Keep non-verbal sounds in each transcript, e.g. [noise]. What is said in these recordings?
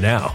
now.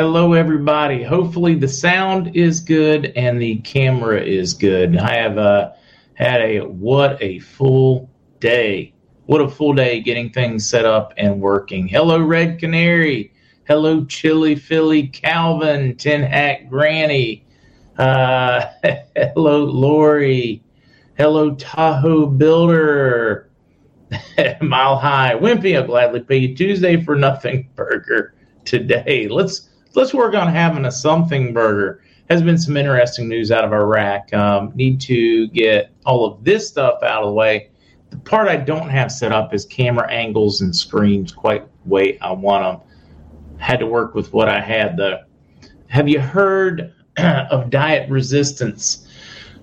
Hello, everybody. Hopefully, the sound is good and the camera is good. I have uh, had a what a full day. What a full day getting things set up and working. Hello, Red Canary. Hello, Chili Philly Calvin, Tin Hat Granny. Uh, [laughs] hello, Lori. Hello, Tahoe Builder. [laughs] Mile High. Wimpy, I'll gladly pay you Tuesday for nothing [laughs] burger today. Let's let's work on having a something burger. Has been some interesting news out of Iraq. Um, need to get all of this stuff out of the way. The part I don't have set up is camera angles and screens quite the way I want them. Had to work with what I had though. Have you heard [clears throat] of diet resistance?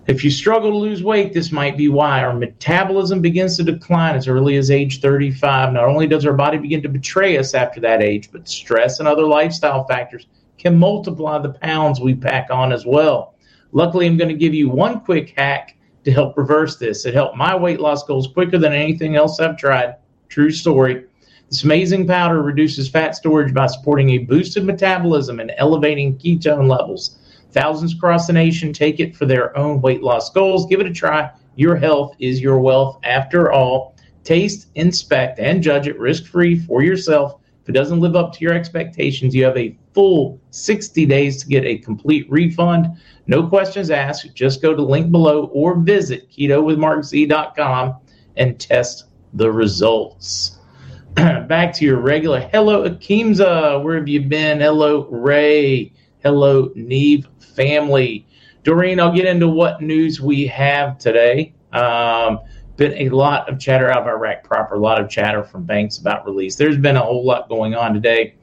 If you struggle to lose weight, this might be why. Our metabolism begins to decline as early as age 35. Not only does our body begin to betray us after that age, but stress and other lifestyle factors can multiply the pounds we pack on as well. Luckily, I'm going to give you one quick hack to help reverse this. It helped my weight loss goals quicker than anything else I've tried. True story. This amazing powder reduces fat storage by supporting a boosted metabolism and elevating ketone levels. Thousands across the nation take it for their own weight loss goals. Give it a try. Your health is your wealth after all. Taste, inspect, and judge it risk free for yourself. If it doesn't live up to your expectations, you have a full 60 days to get a complete refund. No questions asked. Just go to link below or visit ketowithmarkz.com and test the results. [clears throat] Back to your regular. Hello, Akimza. Where have you been? Hello, Ray. Hello, Neve family. Doreen, I'll get into what news we have today. Um, been a lot of chatter out of Iraq proper, a lot of chatter from banks about release. There's been a whole lot going on today.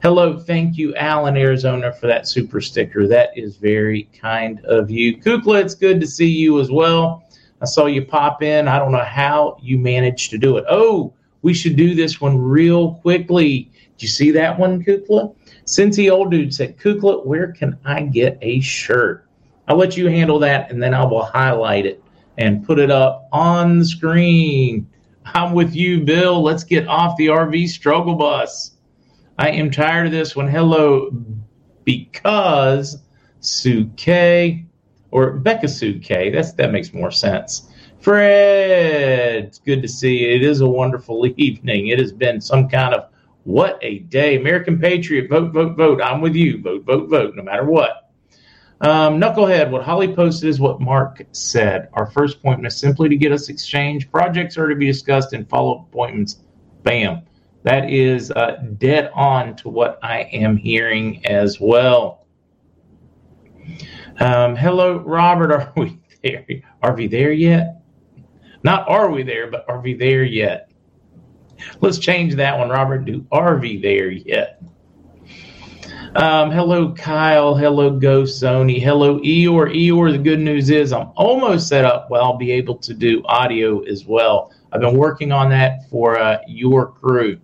Hello, thank you, Alan, Arizona, for that super sticker. That is very kind of you. Kukla, it's good to see you as well. I saw you pop in. I don't know how you managed to do it. Oh, we should do this one real quickly. Did you see that one, Kukla? Cincy Old Dude said, Kukla, where can I get a shirt? I'll let you handle that and then I will highlight it and put it up on the screen. I'm with you, Bill. Let's get off the RV struggle bus. I am tired of this one. Hello, because Suke or Becca Suke. That's that makes more sense. Fred, it's good to see you. It is a wonderful [laughs] evening. It has been some kind of what a day. American Patriot, vote, vote, vote. I'm with you. Vote, vote, vote, no matter what. Um, Knucklehead, what Holly posted is what Mark said. Our first appointment is simply to get us exchange. Projects are to be discussed in follow up appointments. Bam. That is uh, dead on to what I am hearing as well. Um, hello, Robert. [laughs] Are we there? Are we there yet? Not are we there, but are we there yet? Let's change that one, Robert. Do RV there yet? Um, hello, Kyle. Hello, Ghost Sony. Hello, Eeyore. Eeyore, the good news is I'm almost set up where I'll be able to do audio as well. I've been working on that for uh, your crew.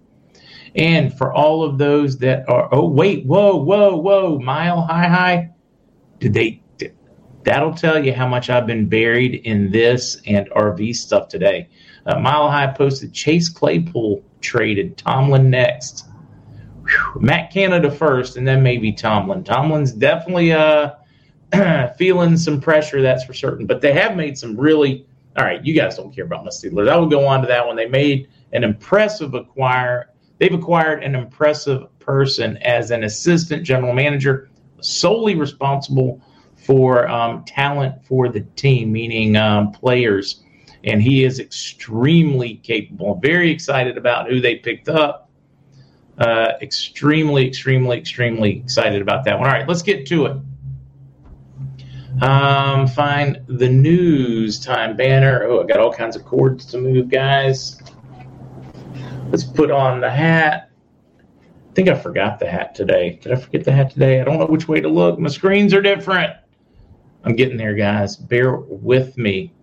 And for all of those that are, oh, wait, whoa, whoa, whoa, mile high, high. Did they, that'll tell you how much I've been buried in this and RV stuff today. Uh, Mile High posted Chase Claypool traded Tomlin next. Whew. Matt Canada first, and then maybe Tomlin. Tomlin's definitely uh, [clears throat] feeling some pressure, that's for certain. But they have made some really. All right, you guys don't care about my Steelers. I will go on to that one. They made an impressive acquire they've acquired an impressive person as an assistant general manager, solely responsible for um, talent for the team, meaning um, players. And he is extremely capable. Very excited about who they picked up. Uh, extremely, extremely, extremely excited about that one. All right, let's get to it. Um, find the news time banner. Oh, I got all kinds of cords to move, guys. Let's put on the hat. I think I forgot the hat today. Did I forget the hat today? I don't know which way to look. My screens are different. I'm getting there, guys. Bear with me.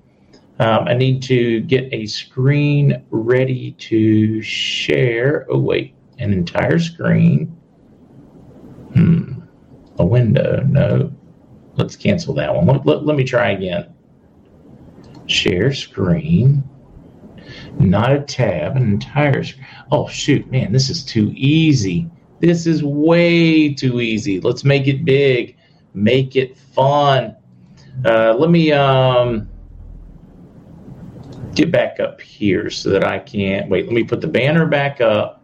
Um, I need to get a screen ready to share. Oh, wait, an entire screen. Hmm. A window. No. Let's cancel that one. Let, let, let me try again. Share screen. Not a tab, an entire screen. Oh, shoot, man, this is too easy. This is way too easy. Let's make it big, make it fun. Uh, let me um, get back up here so that I can't wait. Let me put the banner back up.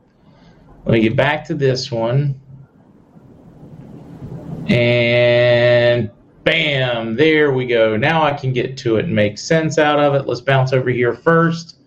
Let me get back to this one. And bam, there we go. Now I can get to it and make sense out of it. Let's bounce over here first.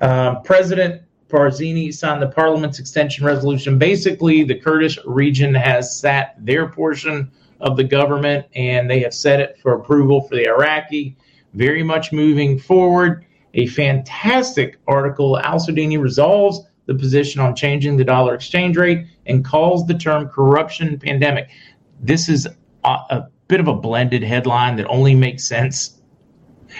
Um, President Barzani signed the Parliament's extension resolution. Basically, the Kurdish region has sat their portion of the government and they have set it for approval for the Iraqi. Very much moving forward. A fantastic article. Al Sudani resolves the position on changing the dollar exchange rate and calls the term corruption pandemic. This is a, a bit of a blended headline that only makes sense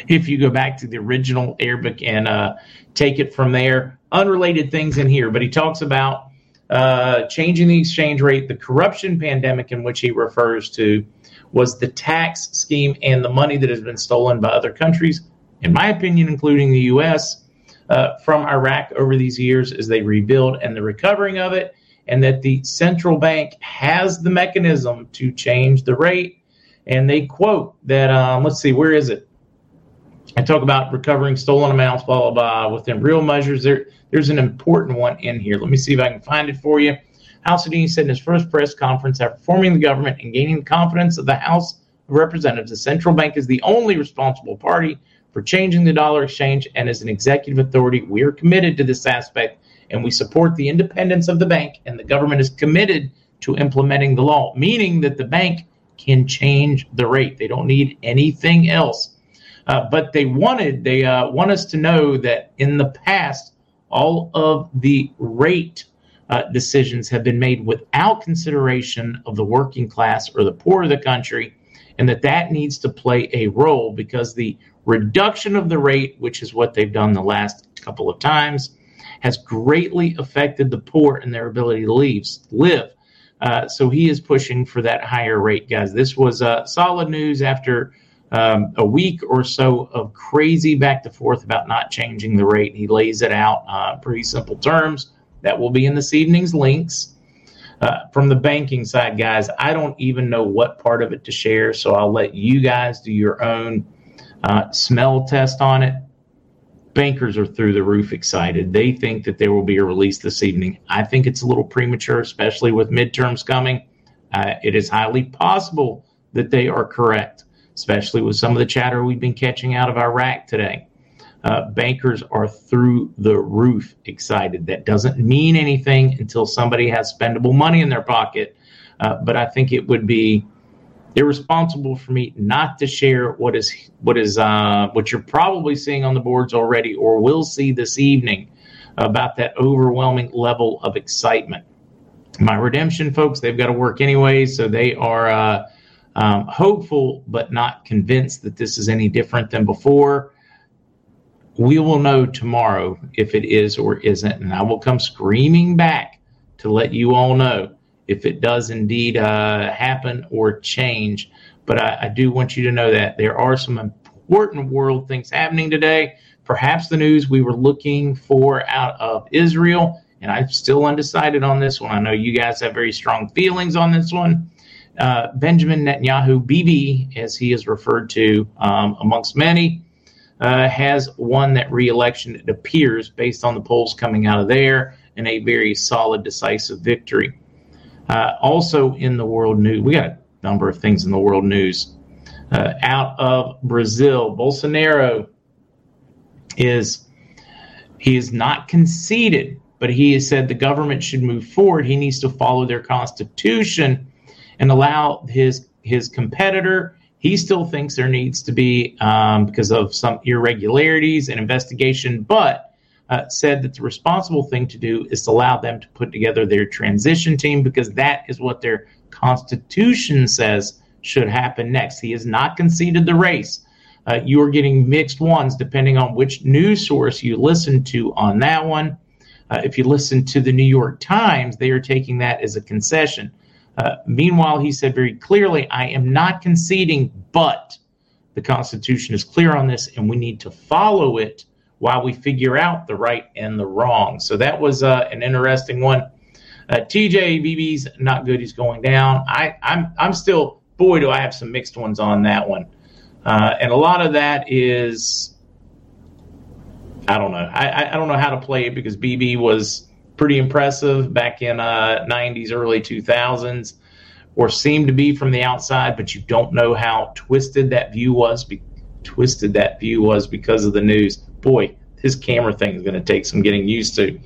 if you go back to the original Arabic and uh, take it from there. Unrelated things in here, but he talks about uh, changing the exchange rate. The corruption pandemic, in which he refers to, was the tax scheme and the money that has been stolen by other countries, in my opinion, including the U.S., uh, from Iraq over these years as they rebuild and the recovering of it, and that the central bank has the mechanism to change the rate. And they quote that, um, let's see, where is it? I talk about recovering stolen amounts, blah, blah, blah, within real measures. There, there's an important one in here. Let me see if I can find it for you. Al Sudani said in his first press conference after forming the government and gaining the confidence of the House of Representatives, the central bank is the only responsible party for changing the dollar exchange, and as an executive authority, we are committed to this aspect and we support the independence of the bank, and the government is committed to implementing the law, meaning that the bank can change the rate. They don't need anything else. Uh, but they wanted, they uh, want us to know that in the past, all of the rate uh, decisions have been made without consideration of the working class or the poor of the country, and that that needs to play a role because the reduction of the rate, which is what they've done the last couple of times, has greatly affected the poor and their ability to live. Uh, so he is pushing for that higher rate, guys. This was uh, solid news after um, a week or so of crazy back to forth about not changing the rate. He lays it out uh, pretty simple terms. That will be in this evening's links. Uh, from the banking side, guys, I don't even know what part of it to share, so I'll let you guys do your own uh, smell test on it. Bankers are through the roof excited. They think that there will be a release this evening. I think it's a little premature, especially with midterms coming. Uh, it is highly possible that they are correct especially with some of the chatter we've been catching out of Iraq today. Uh, bankers are through the roof excited. That doesn't mean anything until somebody has spendable money in their pocket. Uh, but I think it would be irresponsible for me not to share what is what is uh, what you're probably seeing on the boards already, or will see this evening about that overwhelming level of excitement. My redemption folks, they've got to work anyway, so they are uh, um, hopeful but not convinced that this is any different than before. We will know tomorrow if it is or isn't, and I will come screaming back to let you all know if it does indeed uh, happen or change. But I, I do want you to know that there are some important world things happening today. Perhaps the news we were looking for out of Israel, and I'm still undecided on this one. I know you guys have very strong feelings on this one. Uh, Benjamin Netanyahu, BB, as he is referred to um, amongst many, uh, has won that reelection, it appears, based on the polls coming out of there in a very solid, decisive victory. Uh, also in the world news, we got a number of things in the world news. Uh, out of Brazil, Bolsonaro is he is not conceded, but he has said the government should move forward. He needs to follow their constitution and allow his his competitor. He still thinks there needs to be um, because of some irregularities and investigation, but uh, said that the responsible thing to do is to allow them to put together their transition team because that is what their constitution says should happen next. He has not conceded the race. Uh, you are getting mixed ones depending on which news source you listen to on that one. Uh, if you listen to the New York Times, they are taking that as a concession. Uh, meanwhile, he said very clearly, I am not conceding, but the Constitution is clear on this, and we need to follow it while we figure out the right and the wrong. So that was uh, an interesting one. Uh, TJ BB's not good. He's going down. I, I'm I'm still boy do I have some mixed ones on that one, uh, and a lot of that is I don't know. I, I don't know how to play it because BB was pretty impressive back in uh, 90s, early 2000s, or seemed to be from the outside, but you don't know how twisted that view was. Be- twisted that view was because of the news. Boy, this camera thing is going to take some getting used to.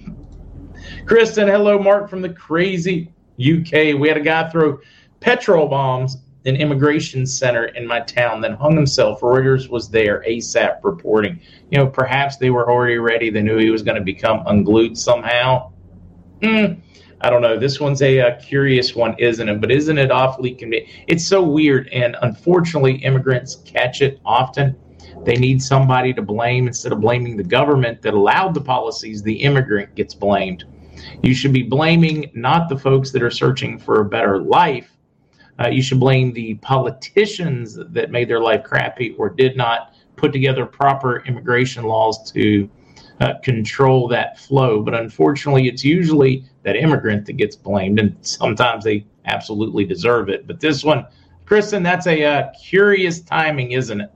Kristen, hello, Mark from the crazy UK. We had a guy throw petrol bombs in immigration center in my town, then hung himself. Reuters was there ASAP reporting. You know, perhaps they were already ready. They knew he was going to become unglued somehow. Mm, I don't know. This one's a, a, curious one, isn't it? But isn't it awfully convenient? It's so weird, and unfortunately, immigrants catch it often. They need somebody to blame instead of blaming the government that allowed the policies. The immigrant gets blamed. You should be blaming not the folks that are searching for a better life. Uh, you should blame the politicians that made their life crappy or did not put together proper immigration laws to uh, control that flow. But unfortunately, it's usually that immigrant that gets blamed, and sometimes they absolutely deserve it. But this one, Kristen, that's a uh, curious timing, isn't it?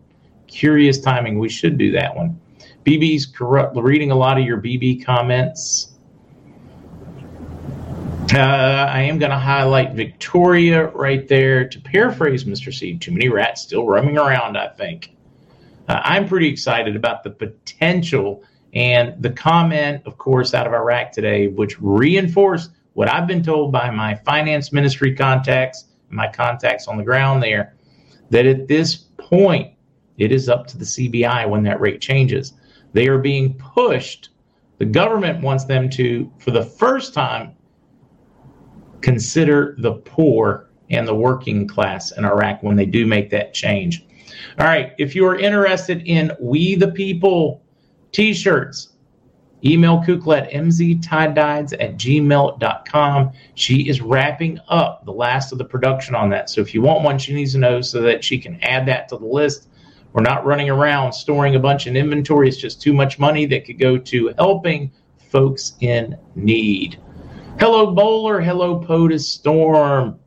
Curious timing. We should do that one. BB's corrupt. Reading a lot of your BB comments. Uh, I am going to highlight Victoria right there. To paraphrase Mr. C, too many rats still roaming around, I think. Uh, I'm pretty excited about the potential and the comment, of course, out of Iraq today, which reinforced what I've been told by my finance ministry contacts, my contacts on the ground there, that at this point, it is up to the CBI when that rate changes. They are being pushed. The government wants them to, for the first time, consider the poor and the working class in Iraq when they do make that change. All right, if you are interested in We the People T-shirts. Email Kukla at mztiedyes at gmail.com. She is wrapping up the last of the production on that. So if you want one, she needs to know so that she can add that to the list. We're not running around storing a bunch of inventory. It's just too much money that could go to helping folks in need. Hello, Bowler. Hello, POTUS Storm.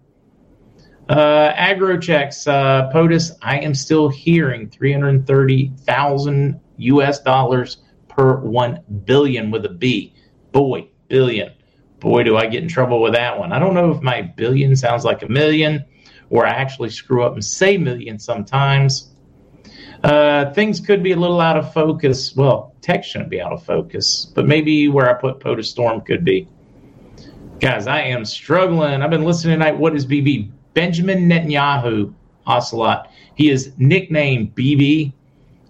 Uh, AgroChecks, uh, POTUS, I am still hearing 330,000 US dollars per 1 billion with a B. Boy, billion. Boy, do I get in trouble with that one. I don't know if my billion sounds like a million or I actually screw up and say million sometimes. Uh, things could be a little out of focus. Well, text shouldn't be out of focus, but maybe where I put POTUS Storm could be. Guys, I am struggling. I've been listening tonight. What is BB? Benjamin Netanyahu Ocelot. He is nicknamed BB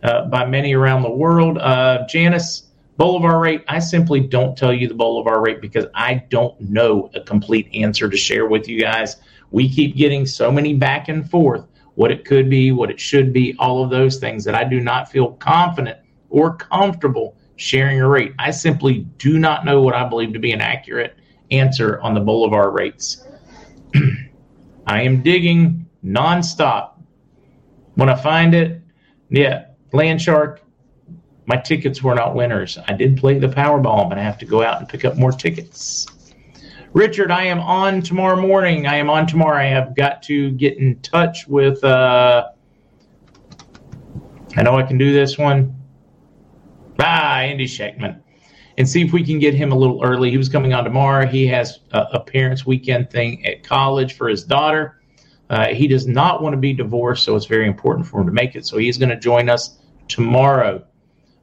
uh, by many around the world. Uh, Janice, Bolivar rate, I simply don't tell you the Bolivar rate because I don't know a complete answer to share with you guys. We keep getting so many back and forth what it could be, what it should be, all of those things that I do not feel confident or comfortable sharing a rate. I simply do not know what I believe to be an accurate answer on the Bolivar rates. [clears throat] I am digging nonstop. When I find it, yeah, Land Shark, my tickets were not winners. I did play the Powerball, but I have to go out and pick up more tickets. Richard, I am on tomorrow morning. I am on tomorrow. I have got to get in touch with. Uh, I know I can do this one. Ah, Andy Schectman. and see if we can get him a little early. He was coming on tomorrow. He has a, a parents' weekend thing at college for his daughter. Uh, he does not want to be divorced, so it's very important for him to make it. So he's going to join us tomorrow.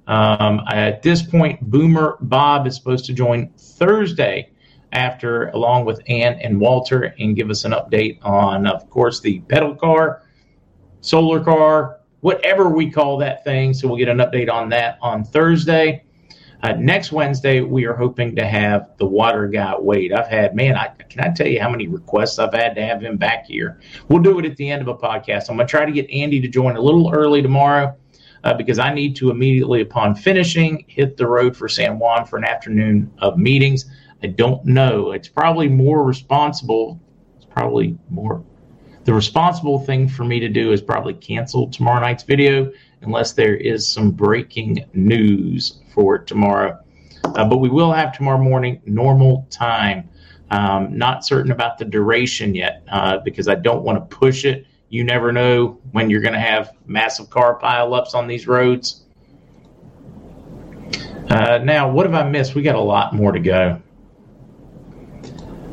Um, at this point, Boomer Bob is supposed to join Thursday after, along with Ann and Walter, and give us an update on, of course, the pedal car, solar car, whatever we call that thing. So we'll get an update on that on Thursday. Uh, next Wednesday, we are hoping to have the water guy Wade. I've had, man, I can I tell you how many requests I've had to have him back here. We'll do it at the end of a podcast. I'm going to try to get Andy to join a little early tomorrow uh, because I need to immediately, upon finishing, hit the road for San Juan for an afternoon of meetings. I don't know. It's probably more responsible. It's probably more. The responsible thing for me to do is probably cancel tomorrow night's video unless there is some breaking news for tomorrow. Uh, but we will have tomorrow morning normal time. Um, not certain about the duration yet uh, because I don't want to push it. You never know when you're going to have massive car pileups on these roads. Uh, now, what have I missed? We got a lot more to go.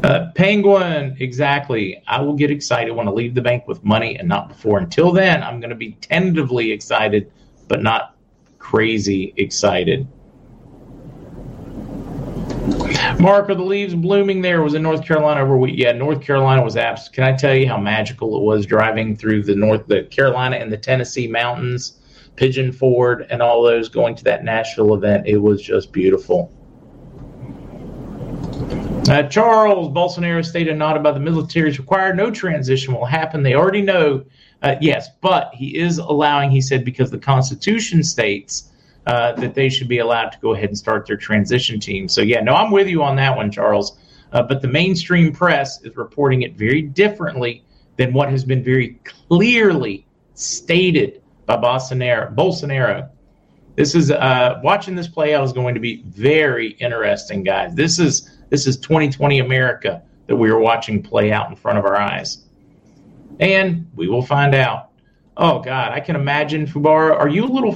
Uh, Penguin, exactly. I will get excited when I leave the bank with money and not before. Until then, I'm going to be tentatively excited, but not crazy excited. Mark, are the leaves blooming there? Was in North Carolina over week? Yeah, North Carolina was abs. Can I tell you how magical it was driving through the North, the Carolina and the Tennessee mountains, Pigeon Forge, and all those going to that Nashville event? It was just beautiful. Uh, Charles Bolsonaro stated not about the military is required. No transition will happen. They already know. Uh, yes, but he is allowing. He said because the Constitution states uh, that they should be allowed to go ahead and start their transition team. So yeah, no, I'm with you on that one, Charles. Uh, but the mainstream press is reporting it very differently than what has been very clearly stated by Bolsonaro. Bolsonaro. This is uh, watching this play out is going to be very interesting, guys. This is this is 2020 America that we are watching play out in front of our eyes, and we will find out. Oh God, I can imagine Fubara. Are you a little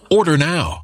Order now.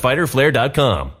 www.fighterflare.com.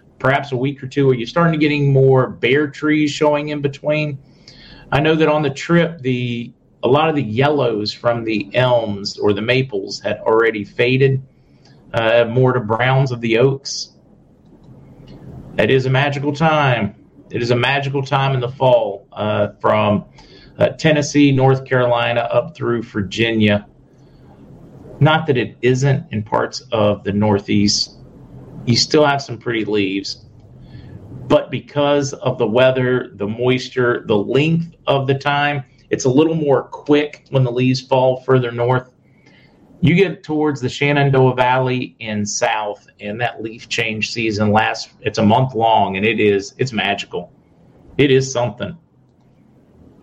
perhaps a week or two, are you starting to getting more bare trees showing in between? I know that on the trip, the a lot of the yellows from the elms or the maples had already faded, uh, more to browns of the oaks. It is a magical time. It is a magical time in the fall uh, from uh, Tennessee, North Carolina, up through Virginia. Not that it isn't in parts of the Northeast. You still have some pretty leaves. But because of the weather, the moisture, the length of the time, it's a little more quick when the leaves fall further north. You get towards the Shenandoah Valley in south, and that leaf change season lasts. It's a month long, and it is it's magical. It is something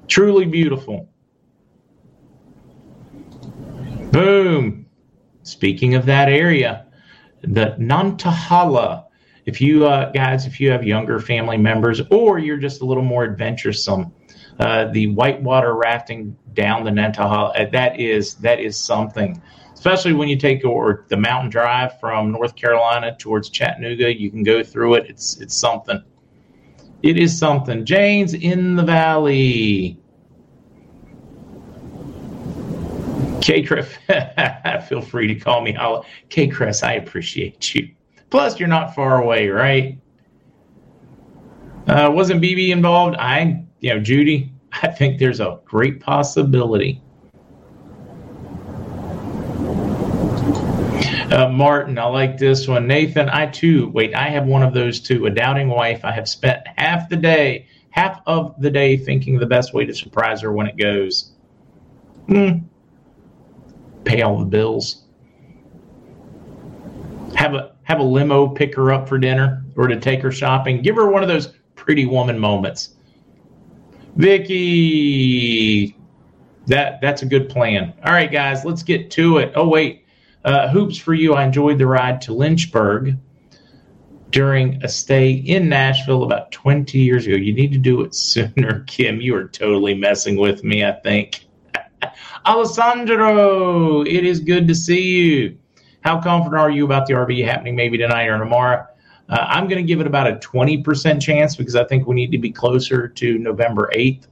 truly beautiful. Boom. Speaking of that area, the Nantahala. If you uh, guys, if you have younger family members, or you're just a little more adventuresome, uh, the whitewater rafting down the Nantahala, uh, that is that is something. Especially when you take or the mountain drive from North Carolina towards Chattanooga, you can go through it. It's it's something. It is something. Jane's in the valley. K Chris, [laughs] feel free to call me. K Chris, I appreciate you. Plus, you're not far away, right? Uh, wasn't BB involved? I, you know, Judy, I think there's a great possibility. Uh, Martin, I like this one. Nathan, I too, wait, I have one of those too. A doubting wife. I have spent half the day, half of the day thinking the best way to surprise her when it goes. Hmm. Pay all the bills. Have a have a limo pick her up for dinner or to take her shopping. Give her one of those pretty woman moments. Vicky, that that's a good plan. All right, guys, let's get to it. Oh wait, uh, hoops for you. I enjoyed the ride to Lynchburg during a stay in Nashville about 20 years ago. You need to do it [laughs] sooner, Kim. You are totally messing with me. I think. Alessandro, it is good to see you. How confident are you about the RV happening maybe tonight or tomorrow? Uh, I'm going to give it about a 20% chance because I think we need to be closer to November 8th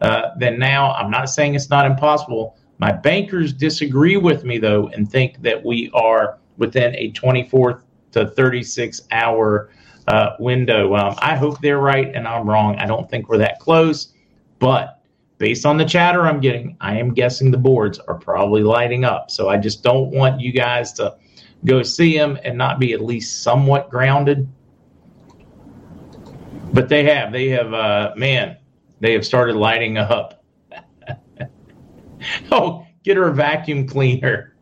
uh, than now. I'm not saying it's not impossible. My bankers disagree with me, though, and think that we are within a 24 to 36 hour uh, window. Um, I hope they're right and I'm wrong. I don't think we're that close, but based on the chatter I'm getting, I am guessing the boards are probably lighting up. So I just don't want you guys to go see them and not be at least somewhat grounded. But they have, they have, uh, man, they have started lighting up. [laughs] oh, get her a vacuum cleaner.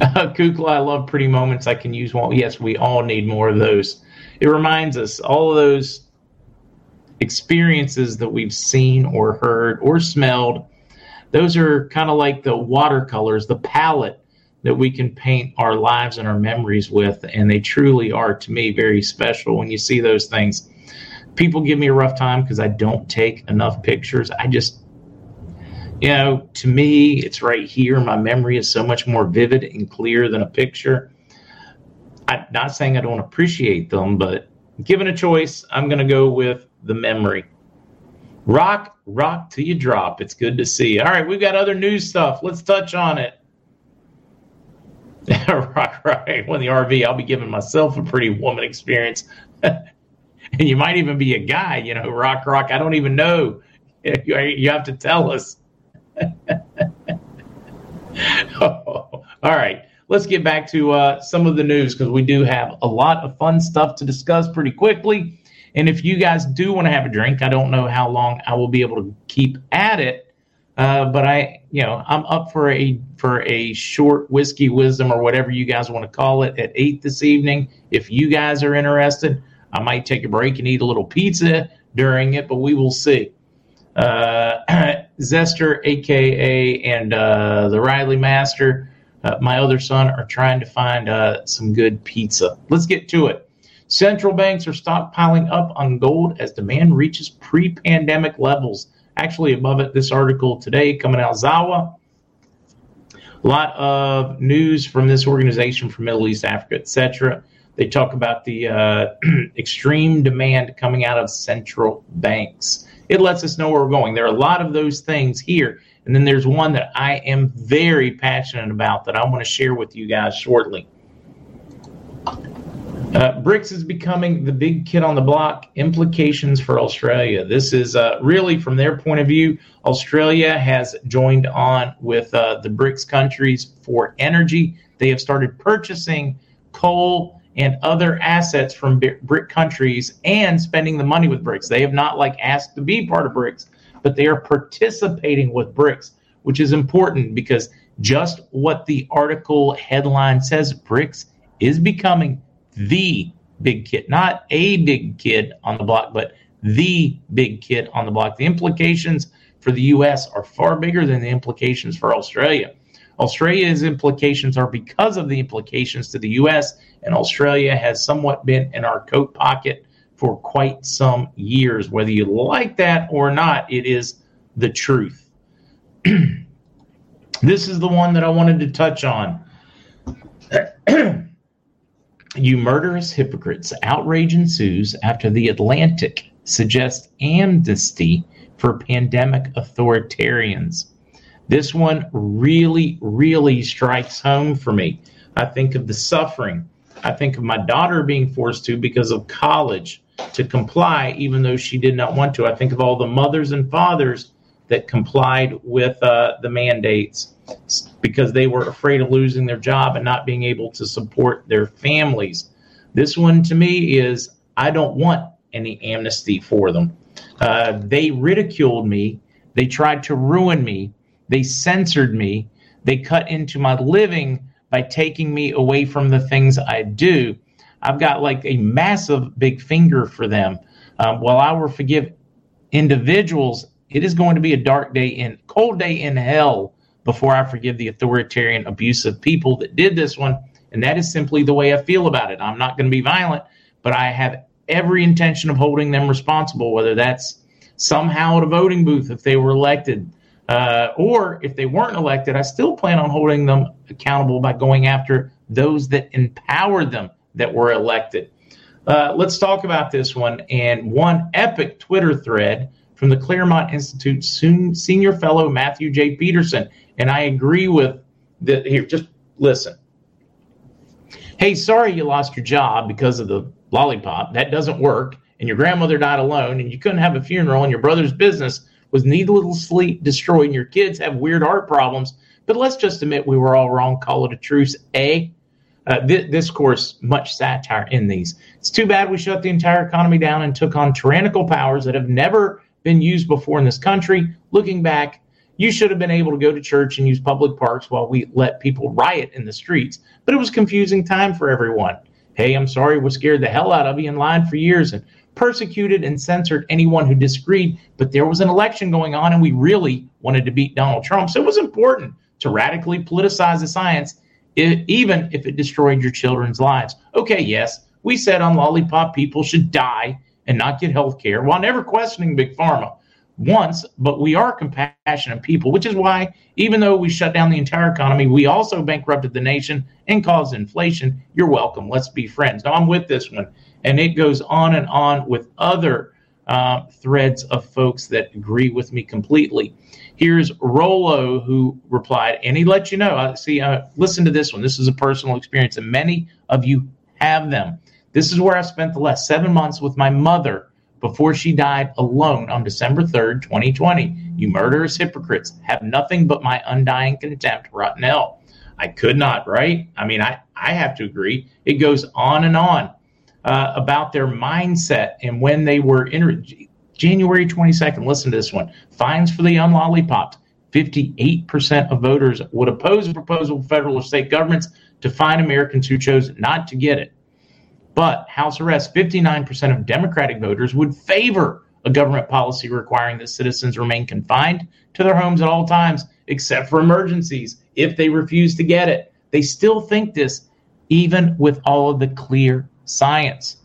Uh, [laughs] Kukla, I love pretty moments. I can use one. Yes, we all need more of those. It reminds us all of those experiences that we've seen or heard or smelled. Those are kind of like the watercolors, the palette that we can paint our lives and our memories with. And they truly are, to me, very special when you see those things. People give me a rough time because I don't take enough pictures. I just, you know, to me, it's right here. My memory is so much more vivid and clear than a picture. I'm not saying I don't appreciate them, but given a choice, I'm going to go with the memory. Rock, rock till you drop. It's good to see. All right, we've got other news stuff. Let's touch on it. [laughs] rock, right. When the RV, I'll be giving myself a pretty woman experience. [laughs] and you might even be a guy, you know, rock, rock. I don't even know. [laughs] You have to tell us. oh, all right let's get back to uh, some of the news because we do have a lot of fun stuff to discuss pretty quickly. And if you guys do want to have a drink, I don't know how long I will be able to keep at it, Uh, but I, you know, I'm up for a for a short whiskey wisdom or whatever you guys want to call it at eight this evening. If you guys are interested, I might take a break and eat a little pizza during it, but we will see. Uh, [clears throat] Zester, aka and uh, the Riley Master, uh, my other son, are trying to find uh, some good pizza. Let's get to it. Central banks are stockpiling up on gold as demand reaches pre-pandemic levels actually above it this article today coming out Zawya. A lot of news from this organization from Middle East, Africa, etc. They talk about the uh, [clears throat] extreme demand coming out of central banks. It lets us know where we're going. There are a lot of those things here. And then there's one that I am very passionate about that I want to share with you guys shortly. Uh, BRICS is becoming the big kid on the block. Implications for Australia. This is uh, really, from their point of view, Australia has joined on with uh, the BRICS countries for energy. They have started purchasing coal and other assets from BRIC countries and spending the money with BRICS. They have not like asked to be part of BRICS, but they are participating with BRICS, which is important because just what the article headline says, BRICS is becoming the big kid, not a big kid on the block, but the big kid on the block. The implications for the U.S. are far bigger than the implications for Australia. Australia's implications are because of the implications to the U.S., and Australia has somewhat been in our coat pocket for quite some years. Whether you like that or not, it is the truth. [clears throat] this is the one that I wanted to touch on. [clears throat] You murderous hypocrites. Outrage ensues after The Atlantic suggests amnesty for pandemic authoritarians. This one really, really strikes home for me. I think of the suffering. I think of my daughter being forced to because of college to comply, even though she did not want to. I think of all the mothers and fathers that complied with uh, the mandates because they were afraid of losing their job and not being able to support their families. This one to me is I don't want any amnesty for them. Uh, they ridiculed me. They tried to ruin me. They censored me. They cut into my living by taking me away from the things I do. I've got like a massive big finger for them. Um, while I will forgive individuals, it is going to be a dark day in cold day in hell before I forgive the authoritarian, abusive people that did this one. And that is simply the way I feel about it. I'm not going to be violent, but I have every intention of holding them responsible, whether that's somehow at a voting booth if they were elected, uh, or if they weren't elected, I still plan on holding them accountable by going after those that empowered them that were elected. Uh, let's talk about this one and one epic Twitter thread from the Claremont Institute senior fellow Matthew J. Peterson. And I agree with that. Here, just listen. Hey, sorry you lost your job because of the lollipop. That doesn't work. And your grandmother died alone, and you couldn't have a funeral, and your brother's business was needlessly destroyed, and your kids have weird art problems. But let's just admit we were all wrong. Call it a truce. A. Uh, th- this course, much satire in these. It's too bad we shut the entire economy down and took on tyrannical powers that have never been used before in this country. Looking back, you should have been able to go to church and use public parks while we let people riot in the streets. But it was confusing time for everyone. Hey, I'm sorry we scared the hell out of you and lied for years and persecuted and censored anyone who disagreed. But there was an election going on and we really wanted to beat Donald Trump. So it was important to radically politicize the science, even if it destroyed your children's lives. Okay, yes, we said on Lollipop people should die and not get health care while never questioning Big Pharma once, but we are compassionate people, which is why, even though we shut down the entire economy, we also bankrupted the nation and caused inflation. You're welcome. Let's be friends. Now, I'm with this one. And it goes on and on with other uh, threads of folks that agree with me completely. Here's Rolo who replied, and he let you know. Uh, see, uh, listen to this one. This is a personal experience, and many of you have them. This is where I spent the last seven months with my mother before she died alone on December 3rd, 2020. You murderous hypocrites have nothing but my undying contempt, rotten hell. I could not, right? I mean, I, I have to agree. It goes on and on uh, about their mindset and when they were in January 22nd. Listen to this one fines for the unlollipopped 58% of voters would oppose a proposal of federal or state governments to fine Americans who chose not to get it. But house arrest, 59% of Democratic voters would favor a government policy requiring that citizens remain confined to their homes at all times, except for emergencies, if they refuse to get it. They still think this, even with all of the clear science.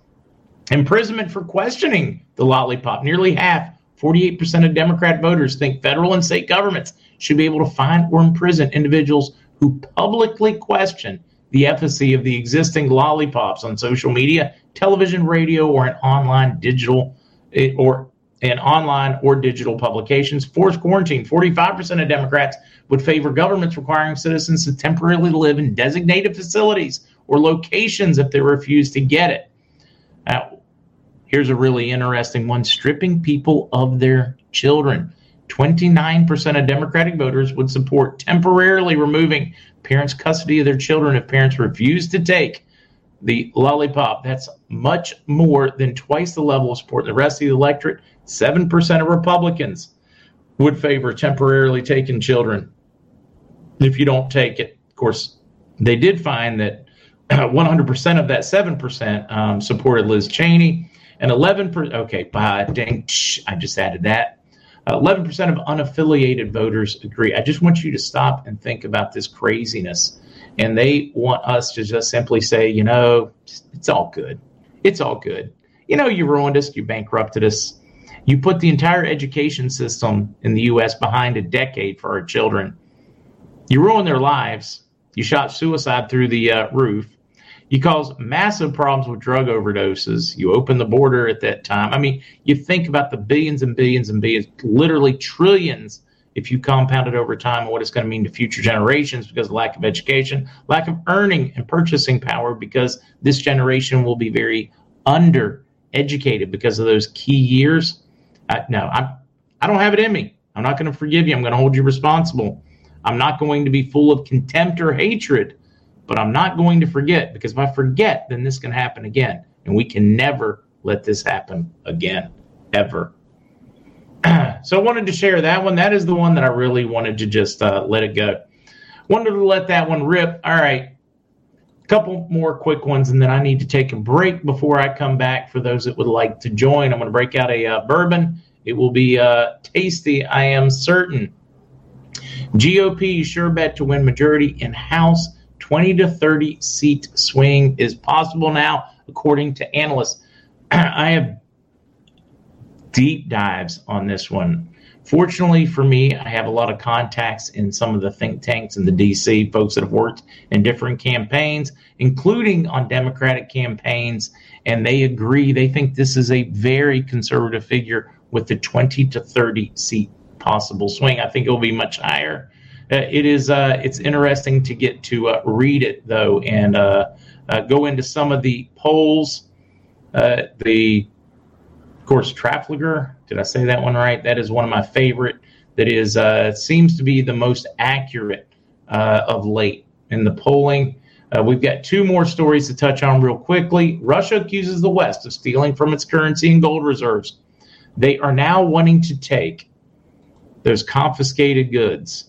Imprisonment for questioning the lollipop. Nearly half, 48% of Democrat voters think federal and state governments should be able to fine or imprison individuals who publicly question the efficacy of the existing lollipops on social media, television, radio, or an online digital eh, or in online or digital publications. Forced quarantine. 45% of Democrats would favor governments requiring citizens to temporarily live in designated facilities or locations if they refuse to get it. Now, here's a really interesting one stripping people of their children. 29% of Democratic voters would support temporarily removing parents' custody of their children if parents refuse to take the lollipop. That's much more than twice the level of support the rest of the electorate. 7% of Republicans would favor temporarily taking children if you don't take it. Of course, they did find that [clears throat] 100% of that 7% um, supported Liz Cheney, and 11%, okay, dang, I just added that. 11% of unaffiliated voters agree. I just want you to stop and think about this craziness. And they want us to just simply say, you know, it's all good. It's all good. You know, you ruined us. You bankrupted us. You put the entire education system in the U.S. behind a decade for our children. You ruined their lives. You shot suicide through the uh, roof. You cause massive problems with drug overdoses. You open the border at that time. I mean, you think about the billions and billions and billions, literally trillions, if you compound it over time, and what it's going to mean to future generations because of lack of education, lack of earning and purchasing power, because this generation will be very under educated because of those key years. I, no, I'm, I don't have it in me. I'm not going to forgive you. I'm going to hold you responsible. I'm not going to be full of contempt or hatred but I'm not going to forget because if I forget, then this can happen again. And we can never let this happen again, ever. [clears throat] so I wanted to share that one. That is the one that I really wanted to just uh, let it go. Wanted to let that one rip. All right. A couple more quick ones, and then I need to take a break before I come back for those that would like to join. I'm going to break out a uh, bourbon. It will be uh, tasty, I am certain. GOP sure bet to win majority in House 20 to 30 seat swing is possible now, according to analysts. [clears throat] I have deep dives on this one. Fortunately for me, I have a lot of contacts in some of the think tanks in the DC, folks that have worked in different campaigns, including on Democratic campaigns, and they agree. They think this is a very conservative figure with the 20 to 30 seat possible swing. I think it will be much higher. Uh, it is uh, it's interesting to get to uh, read it though and go into some of the polls. the of course Trafalgar. Did I say that one right? That is one of my favorite. That is seems to be the most accurate of late in the polling. Uh, we've got two more stories to touch on real quickly. Russia accuses the West of stealing from its currency and gold reserves. They are now wanting to take those confiscated goods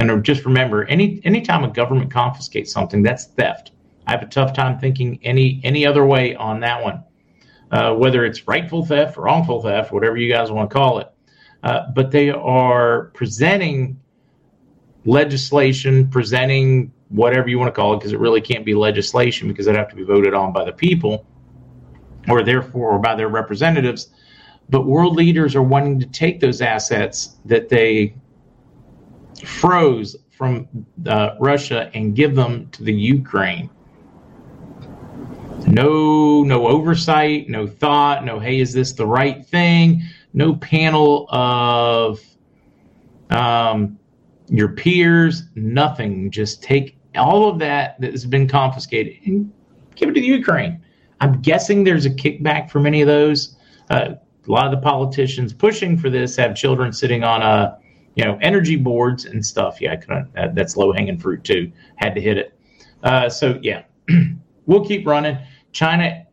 and just remember, any anytime a government confiscates something, that's theft. I have a tough time thinking any any other way on that one, uh, whether it's rightful theft, or wrongful theft, whatever you guys want to call it. Uh, but they are presenting legislation, presenting whatever you want to call it, because it really can't be legislation because it'd have to be voted on by the people, or therefore or by their representatives. But world leaders are wanting to take those assets that they froze from uh, Russia and give them to the Ukraine. No, no oversight, no thought, no, hey, is this the right thing? No panel of um, your peers, nothing. Just take all of that that has been confiscated and give it to the Ukraine. I'm guessing there's a kickback for many of those. Uh, a lot of the politicians pushing for this have children sitting on a you know, energy boards and stuff. Yeah, I couldn't. Uh, that's low hanging fruit too. Had to hit it. Uh, so yeah, [clears throat] we'll keep running. China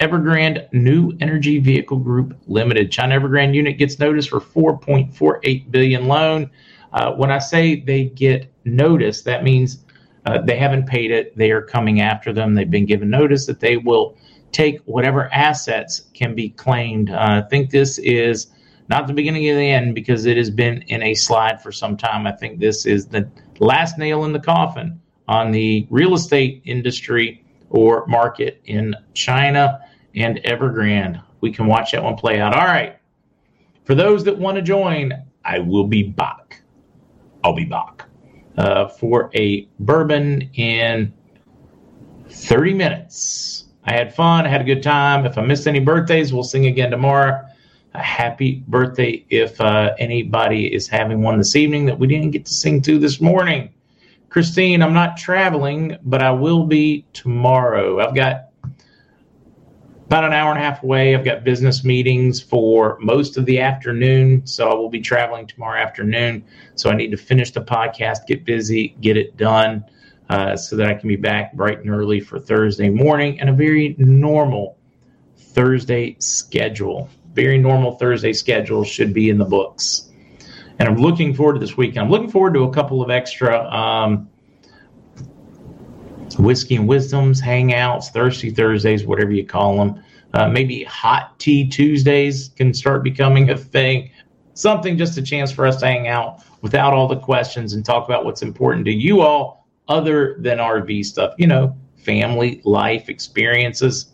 Evergrande New Energy Vehicle Group Limited. China Evergrande unit gets notice for 4.48 billion loan. Uh, when I say they get notice, that means uh, they haven't paid it. They are coming after them. They've been given notice that they will take whatever assets can be claimed. Uh, I think this is not the beginning of the end because it has been in a slide for some time. I think this is the last nail in the coffin on the real estate industry or market in China and Evergrande. We can watch that one play out. All right. For those that want to join, I will be back. I'll be back uh, for a bourbon in 30 minutes. I had fun. I had a good time. If I missed any birthdays, we'll sing again tomorrow. Happy birthday if uh, anybody is having one this evening that we didn't get to sing to this morning. Christine, I'm not traveling, but I will be tomorrow. I've got about an hour and a half away. I've got business meetings for most of the afternoon, so I will be traveling tomorrow afternoon. So I need to finish the podcast, get busy, get it done, uh, so that I can be back bright and early for Thursday morning and a very normal Thursday schedule. Very normal Thursday schedule should be in the books and I'm looking forward to this weekend. I'm looking forward to a couple of extra um, whiskey and wisdoms hangouts, thirsty Thursdays, whatever you call them. Uh, maybe hot tea Tuesdays can start becoming a thing. Something just a chance for us to hang out without all the questions and talk about what's important to you all, other than RV stuff. You know, family, life, experiences.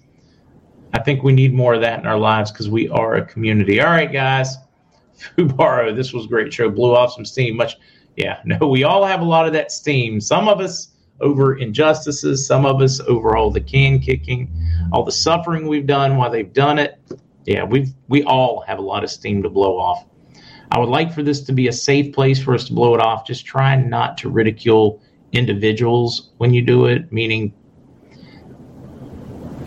I think we need more of that in our lives because we are a community. All right, guys. [laughs] Fubaro, this was a great show. Blew off some steam. Much, yeah. No, we all have a lot of that steam. Some of us over injustices. Some of us over all the can kicking, all the suffering we've done while they've done it. Yeah, we've we all have a lot of steam to blow off. I would like for this to be a safe place for us to blow it off. Just try not to ridicule individuals when you do it, meaning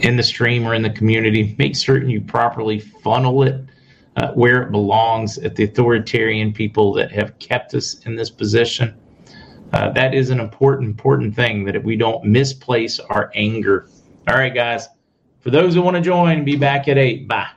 in the stream or in the community. Make certain you properly funnel it uh, where it belongs at the authoritarian people that have kept us in this position. Uh, that is an important, important thing that we don't misplace our anger. All right, guys. For those who want to join, be back at 8. Bye.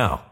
now.